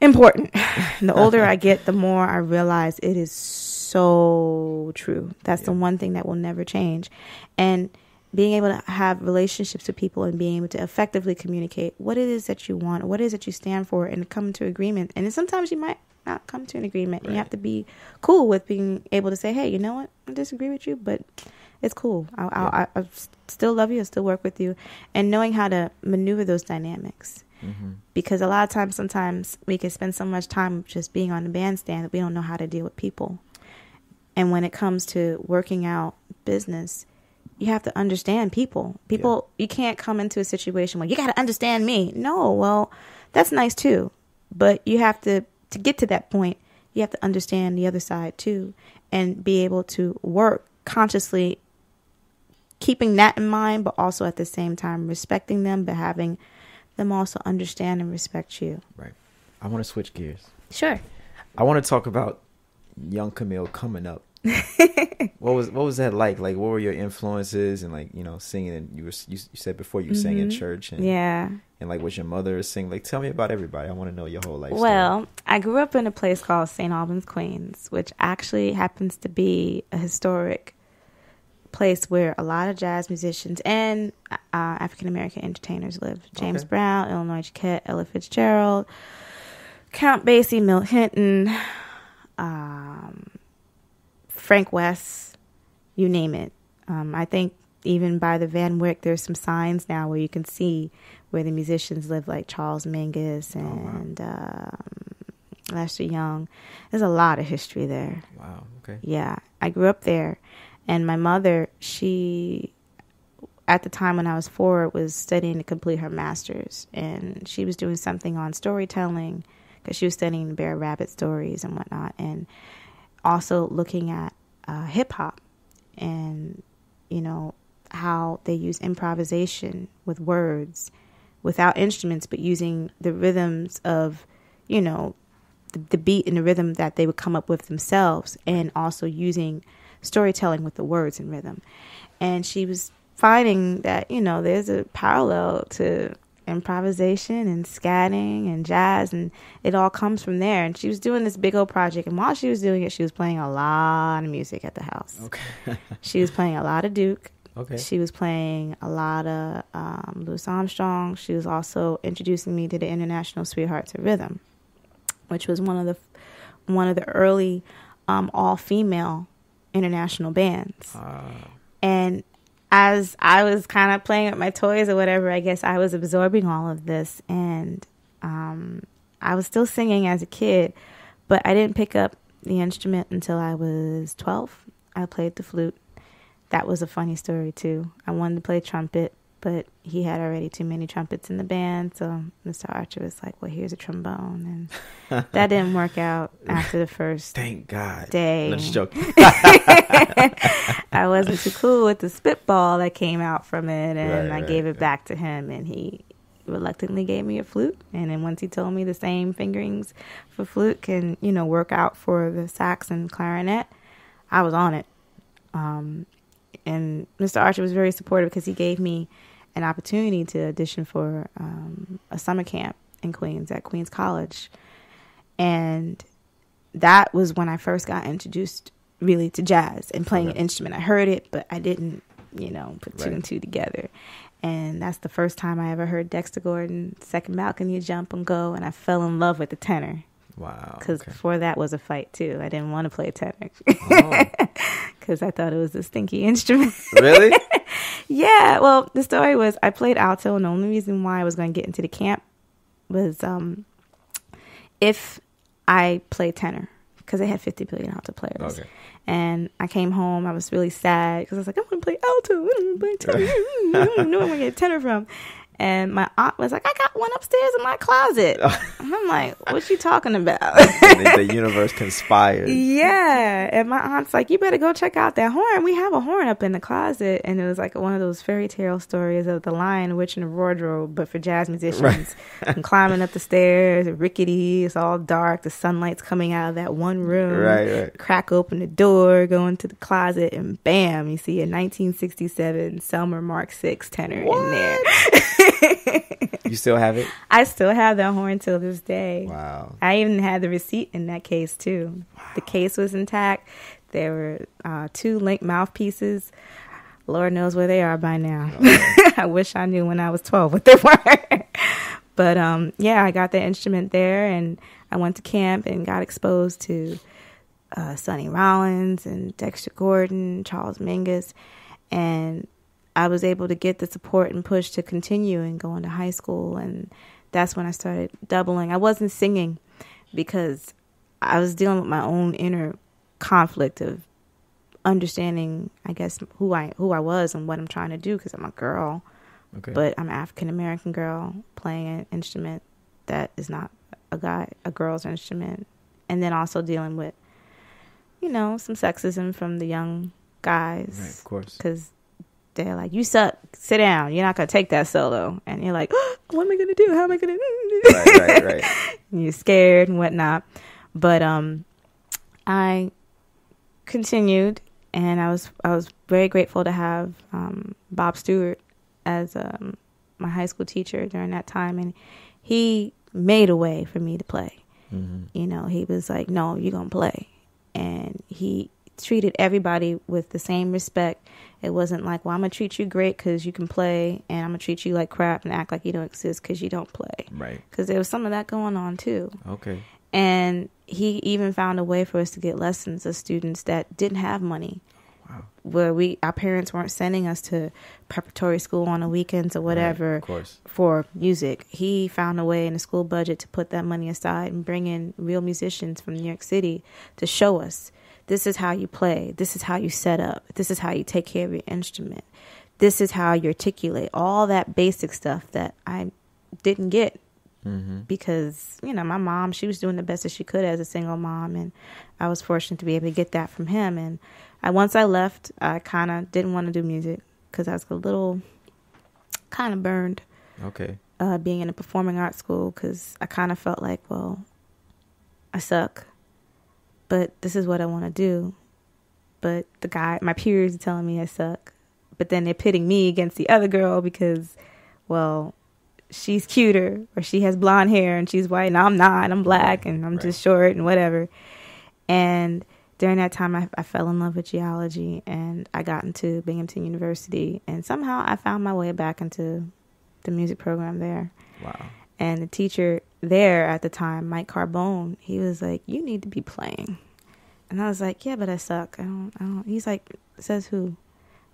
important. (laughs) the older I get, the more I realize it is so true. That's yeah. the one thing that will never change. And being able to have relationships with people and being able to effectively communicate what it is that you want, what it is that you stand for, and come to agreement. And sometimes you might not come to an agreement. Right. You have to be cool with being able to say, "Hey, you know what? I disagree with you, but it's cool. I, yeah. I, I, still love you. I still work with you," and knowing how to maneuver those dynamics. Mm-hmm. Because a lot of times, sometimes we can spend so much time just being on the bandstand that we don't know how to deal with people. And when it comes to working out business, you have to understand people. People, yeah. you can't come into a situation where you got to understand me. No, well, that's nice too. But you have to, to get to that point, you have to understand the other side too and be able to work consciously, keeping that in mind, but also at the same time respecting them, but having them also understand and respect you. Right. I want to switch gears. Sure. I want to talk about young Camille coming up. (laughs) what was what was that like? Like, what were your influences and like you know singing? And you were you, you said before you mm-hmm. sang in mm-hmm. church and yeah, and like was your mother sing? Like, tell me about everybody. I want to know your whole life. Well, story. I grew up in a place called St. Albans, Queens, which actually happens to be a historic place where a lot of jazz musicians and uh, African American entertainers live. James okay. Brown, Illinois Jacquet, Ella Fitzgerald, Count Basie, Milt Hinton. Frank Wess, you name it. Um, I think even by the Van Wyck, there's some signs now where you can see where the musicians live, like Charles Mingus and oh, wow. um, Lester Young. There's a lot of history there. Wow. Okay. Yeah, I grew up there, and my mother, she, at the time when I was four, was studying to complete her master's, and she was doing something on storytelling because she was studying Br'er Rabbit stories and whatnot, and also looking at uh, hip hop and you know how they use improvisation with words without instruments, but using the rhythms of you know the, the beat and the rhythm that they would come up with themselves, and also using storytelling with the words and rhythm. And she was finding that you know there's a parallel to improvisation and scatting and jazz and it all comes from there. And she was doing this big old project and while she was doing it she was playing a lot of music at the house. Okay. (laughs) she was playing a lot of duke. Okay. she was playing a lot of um, louis armstrong. She was also introducing me to the international sweethearts of rhythm which was one of the one of the early um, all-female international bands. Ah, and as I was kind of playing with my toys or whatever, I guess I was absorbing all of this. And um, I was still singing as a kid, but I didn't pick up the instrument until I was 12. I played the flute. That was a funny story, too. I wanted to play trumpet, but he had already too many trumpets in the band. So Mr. Archer was like, well, here's a trombone. And (laughs) that didn't work out after the first thank God. day. No, just joking. (laughs) (laughs) I wasn't too cool with the spitball that came out from it, and Right, I right, gave it right. back to him, and he reluctantly gave me a flute. And then once he told me the same fingerings for flute can, you know, work out for the sax and clarinet, I was on it. Um, and Mr. Archer was very supportive because he gave me an opportunity to audition for um, a summer camp in Queens at Queens College, and that was when I first got introduced really to jazz and playing an instrument. I heard it, but I didn't, you know, put two Right. and two together. And that's the first time I ever heard Dexter Gordon second balcony jump and go, and I fell in love with the tenor Wow. because okay. before that was a fight too. I didn't want to play tenor Oh, (laughs) because I thought it was a stinky instrument. really? (laughs) Yeah, well, the story was I played alto, and the only reason why I was going to get into the camp was um, if I played tenor because they had 50 billion alto players. Okay. And I came home, I was really sad because I was like, I want to play alto, I want to play tenor. (laughs) I don't know where I'm going to get tenor from. And my aunt was like, I got one upstairs in my closet. (laughs) and I'm like, what you talking about? (laughs) The, the (laughs) universe conspired. Yeah. And my aunt's like, you better go check out that horn. We have a horn up in the closet. And it was like one of those fairy tale stories of the lion, witch, and the wardrobe, but for jazz musicians. and climbing up the stairs, rickety, it's all dark. The sunlight's coming out of that one room. Right, right. Crack open the door, go into the closet, and bam, you see a 1967 Selmer Mark VI tenor in there. You still have it? I still have that horn till this day. Wow. I even had the receipt in that case too. The case was intact. There were uh, two link mouthpieces. Lord knows where they are by now. (laughs) I wish I knew when I was twelve what they (laughs) were. but um, yeah, I got the instrument there, and I went to camp and got exposed to uh, Sonny Rollins and Dexter Gordon, Charles Mingus, and I was able to get the support and push to continue and go into high school. And that's when I started doubling. I wasn't singing because I was dealing with my own inner conflict of understanding, I guess, who I who I was and what I'm trying to do because I'm a girl, Okay. but I'm an African American girl playing an instrument that is not a guy a girl's instrument, and then also dealing with, you know, some sexism from the young guys right, of course. because they're like, "You suck. Sit down. You're not gonna take that solo." And you're like, (gasps) "What am I gonna do? How am I gonna?" Right, right, (laughs) right. you're scared and whatnot. But um, I continued, and I was I was very grateful to have um, Bob Stewart as um, my high school teacher during that time, and he made a way for me to play. hmm You know, he was like, "No, you're gonna play," and he treated everybody with the same respect. It wasn't like, "Well, I'm gonna treat you great because you can play, and I'm gonna treat you like crap and act like you don't exist because you don't play." Right. Because there was some of that going on too, Okay. and he even found a way for us to get lessons of students that didn't have money. Wow. Where we, our parents weren't sending us to preparatory school on the weekends or whatever Right, of course. for music. He found a way in the school budget to put that money aside and bring in real musicians from New York City to show us this is how you play, this is how you set up, this is how you take care of your instrument, this is how you articulate. All that basic stuff that I didn't get Mm-hmm. because you know my mom she was doing the best that she could as a single mom and i was fortunate to be able to get that from him. And I, once i left i kind of didn't want to do music because i was a little kind of burned Okay. uh, being in a performing arts school because i kind of felt like well i suck but this is what i want to do but the guy my peers are telling me i suck but then they're pitting me against the other girl because well she's cuter or she has blonde hair and she's white and I'm not. I'm black and I'm Right. just short and whatever. And during that time, I, I fell in love with geology and I got into Binghamton University. And somehow I found my way back into the music program there. Wow. And the teacher there at the time, Mike Carbone, he was like, "You need to be playing," and I was like, "Yeah, but I suck. I don't. I don't." He's like, "Says who?" And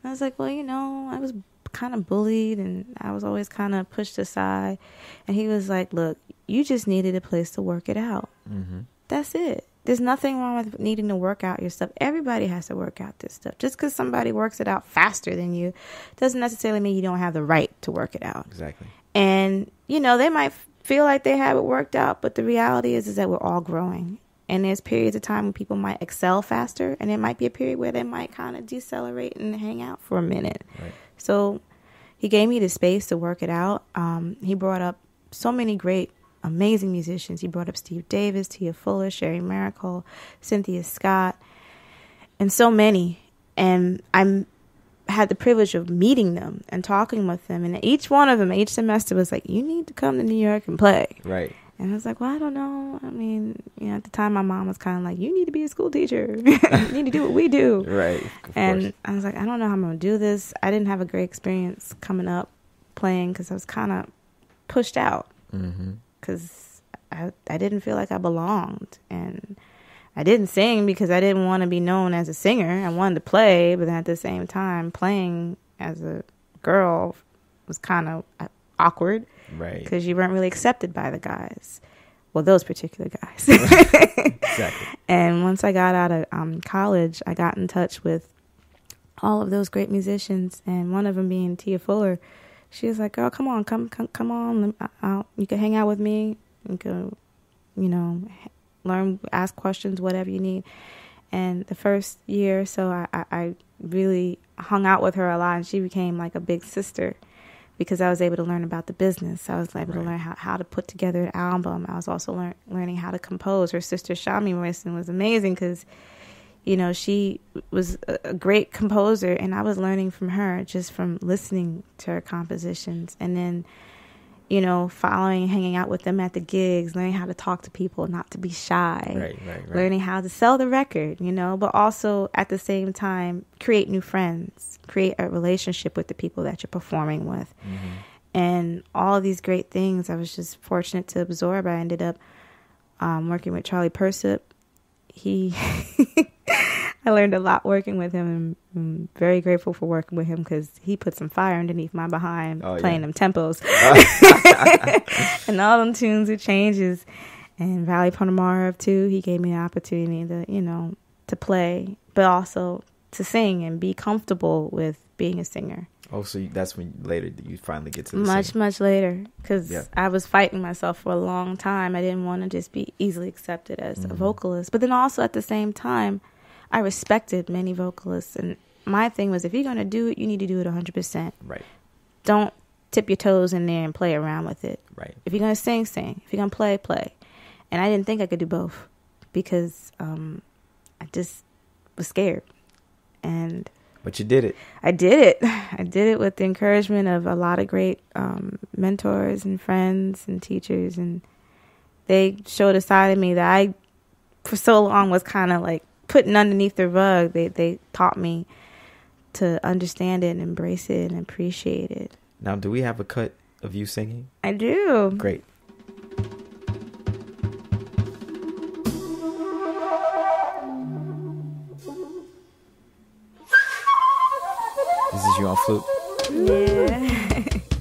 I was like, "Well, you know, I was kind of bullied, and I was always kind of pushed aside." And he was like, "Look, you just needed a place to work it out. Mm-hmm. That's it. There's nothing wrong with needing to work out your stuff. Everybody has to work out this stuff. Just because somebody works it out faster than you doesn't necessarily mean you don't have the right to work it out." Exactly. and you know they might feel like they have it worked out but the reality is is that we're all growing. And there's periods of time when people might excel faster and there might be a period where they might kind of decelerate and hang out for a minute. Right. so he gave me the space to work it out. Um, he brought up so many great amazing musicians. He brought up steve davis tia fuller Sherrie Maricle cynthia scott and so many. And i'm had the privilege of meeting them and talking with them and each one of them each semester was like you need to come to new york and play Right. and i was like well i don't know i mean you know at the time my mom was kind of like you need to be a school teacher (laughs) you need to do what we do (laughs) Right. And course. I was like, I don't know how I'm gonna do this. I didn't have a great experience coming up playing because I was kind of pushed out Mm-hmm. because I I didn't feel like I belonged, and I didn't sing because I didn't want to be known as a singer. I wanted to play, but then at the same time, playing as a girl was kind of awkward Right. because you weren't really accepted by the guys. Well, those particular guys. (laughs) Exactly. And once I got out of um, college, I got in touch with all of those great musicians, and one of them being Tia Fuller. She was like, "Girl, come on, come, come, come on. I'll, you can hang out with me. You can, you know, learn, ask questions, whatever you need." And the first year or so, I, I, I really hung out with her a lot, and she became like a big sister because I was able to learn about the business. I was able Right. to learn how, how to put together an album. I was also learn, learning how to compose. Her sister Shami Morrison was amazing because, you know, she was a, a great composer, and I was learning from her just from listening to her compositions, and then, you know, following, hanging out with them at the gigs, learning how to talk to people, not to be shy Right. Right. Right. learning how to sell the record, you know, but also at the same time create new friends, create a relationship with the people that you're performing with. Mm-hmm. And all of these great things I was just fortunate to absorb. I ended up um, working with Charlie Persip. He, (laughs) (laughs) I learned a lot working with him and I'm very grateful for working with him because he put some fire underneath my behind Oh, playing yeah. them tempos (laughs) and all them tunes it changes. And Valery Ponomarev too, he gave me the opportunity to, you know, to play, but also to sing and be comfortable with being a singer. Oh, so you, that's when later you finally get to the Much, much later, because Yeah. I was fighting myself for a long time. I didn't want to just be easily accepted as a Mhm. vocalist, but then also at the same time, I respected many vocalists, and my thing was, if you're gonna do it, you need to do it 100. percent Right. Don't tip your toes in there and play around with it. Right. If you're gonna sing, sing. If you're gonna play, play. And I didn't think I could do both because um, I just was scared, and But you did it. I did it. (laughs) I did it with the encouragement of a lot of great um, mentors and friends and teachers, and they showed a side of me that I, for so long, was kind of like putting underneath the rug. They they taught me to understand it and embrace it and appreciate it. Now, do we have a cut of you singing? I do. Great. This is you on flute. Yeah. (laughs)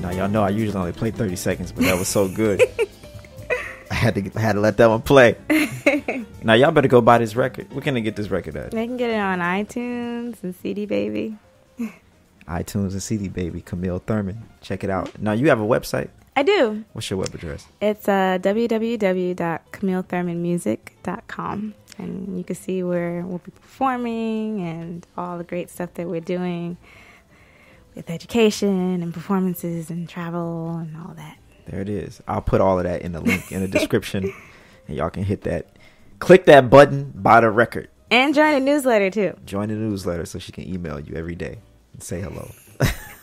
Now y'all know I usually only play 30 seconds, but that was so good. (laughs) Had to had to let that one play. (laughs) now y'all better go buy this record. Where can I get this record at? They can get it on iTunes and CD Baby. (laughs) iTunes and CD Baby, Camille Thurman. Check it out. Now you have a website. I do. What's your web address? It's uh, www.camillethurmanmusic.com. And you can see where we'll be performing and all the great stuff that we're doing with education and performances and travel and all that. There it is. I'll put all of that in the link in the description, (laughs) and y'all can hit that. Click that button, buy the record, And join the newsletter too. join the newsletter so she can email you every day and say hello.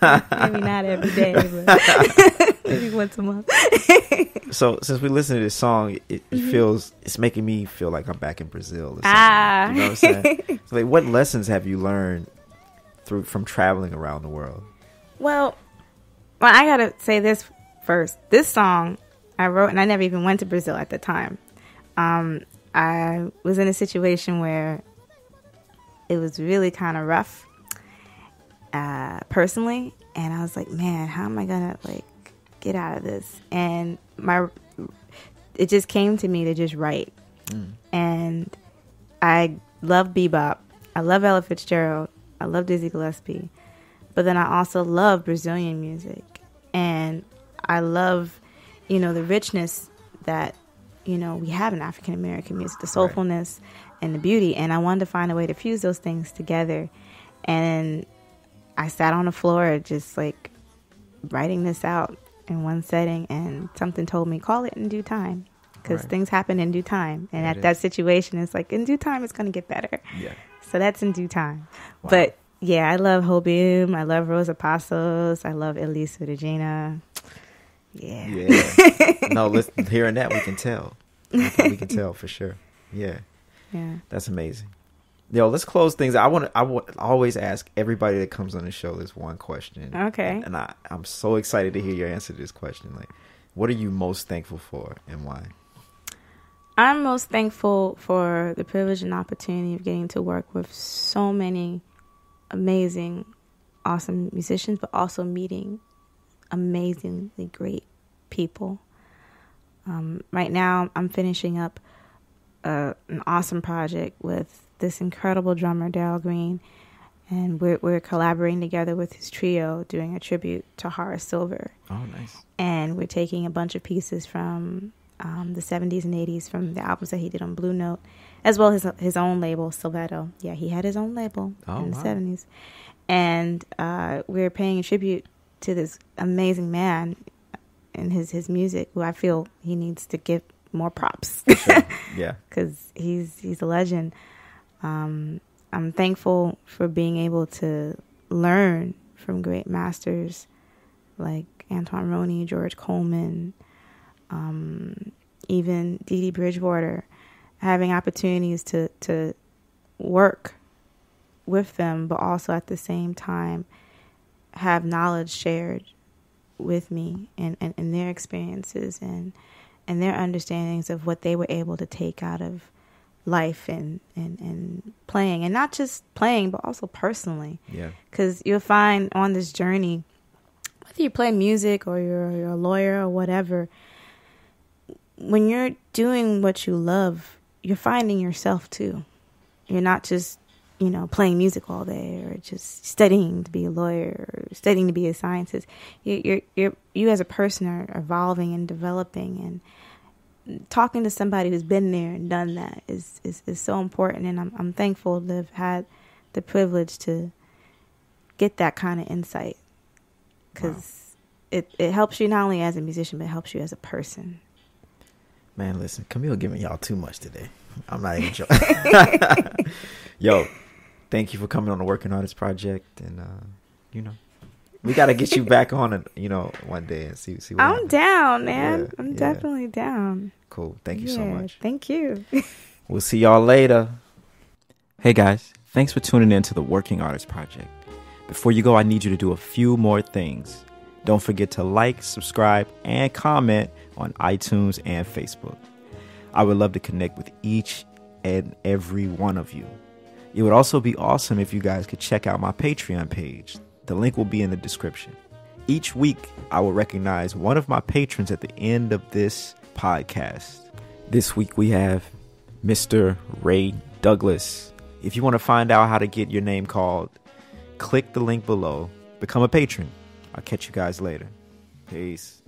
Maybe not every day, but (laughs) maybe once a month. (laughs) So since we listen to this song, it, Mm-hmm. feels it's making me feel like I'm back in Brazil. Ah. you know what I'm saying? so like, what lessons have you learned through from traveling around the world? Well, well, I gotta say this first. This song I wrote, and I never even went to Brazil at the time. Um, I was in a situation where it was really kind of rough, uh, personally, and I was like, man, how am I gonna like get out of this? And my, it just came to me to just write, and I love bebop. I love Ella Fitzgerald. I love Dizzy Gillespie. But then I also love Brazilian music. And I love, you know, the richness that, you know, we have in African American music, the soulfulness and the beauty. And I wanted to find a way to fuse those things together. And I sat on the floor just like writing this out in one setting. And something told me, call it in due time. Because Right. things happen in due time. And It at is. that situation, it's like, in due time, it's going to get better. Yeah. So that's in due time. Wow. But yeah, I love Hobium. I love Rosa Passos. I love Elisa Regina. Yeah. Yeah. (laughs) no, listen, hearing that we can tell. We can, we can (laughs) tell for sure. Yeah. Yeah. That's amazing. Yo, let's close things. I want to. I wa- always ask everybody that comes on the show this one question. Okay. And I, I'm so excited to hear your answer to this question. Like, what are you most thankful for, and why? I'm most thankful for the privilege and opportunity of getting to work with so many amazing, awesome musicians, but also meeting amazingly great people. Um, right now, I'm finishing up uh, an awesome project with this incredible drummer, Darrell Green, and we're, we're collaborating together with his trio doing a tribute to Horace Silver Oh, nice. and we're taking a bunch of pieces from um, the 70s and 80s from the albums that he did on Blue Note, as well as his, his own label, Silveto. Yeah, he had his own label Oh, in the wow. 70s. And uh, we're paying a tribute to this amazing man and his, his music, who I feel he needs to give more props Sure. (laughs) yeah. because he's, he's a legend. Um, I'm thankful for being able to learn from great masters like Antoine Roney, George Coleman, um, even Dee Dee Bridgewater, having opportunities to, to work with them, but also at the same time have knowledge shared with me and, and, and their experiences and and their understandings of what they were able to take out of life and, and, and playing. And not just playing but also personally. Yeah. because you'll find on this journey whether you play music or you're, you're a lawyer or whatever when you're doing what you love you're finding yourself too. You're not just you know playing music all day or just studying to be a lawyer or studying to be a scientist you you're, you're you as a person are evolving and developing and talking to somebody who's been there and done that is is, is so important and I'm, I'm thankful to have had the privilege to get that kind of insight because it, it helps you not only as a musician but it helps you as a person Man, listen, Camille giving y'all too much today. I'm not even (laughs) joking. (laughs) Yo, thank you for coming on the Working Artist Project, and uh, you know, we got to get you back on, it, you know, one day and see see. What I'm happens. down, man. Yeah, I'm yeah. definitely down. Cool. Thank you so much. Thank you. (laughs) We'll see y'all later. Hey guys, thanks for tuning in to the Working Artist Project. Before you go, I need you to do a few more things. Don't forget to like, subscribe, and comment on iTunes and Facebook. I would love to connect with each and every one of you. It would also be awesome if you guys could check out my Patreon page. The link will be in the description. Each week, I will recognize one of my patrons at the end of this podcast. This week, we have Mr. Ray Douglas. If you want to find out how to get your name called, click the link below, become a patron. I'll catch you guys later. Peace.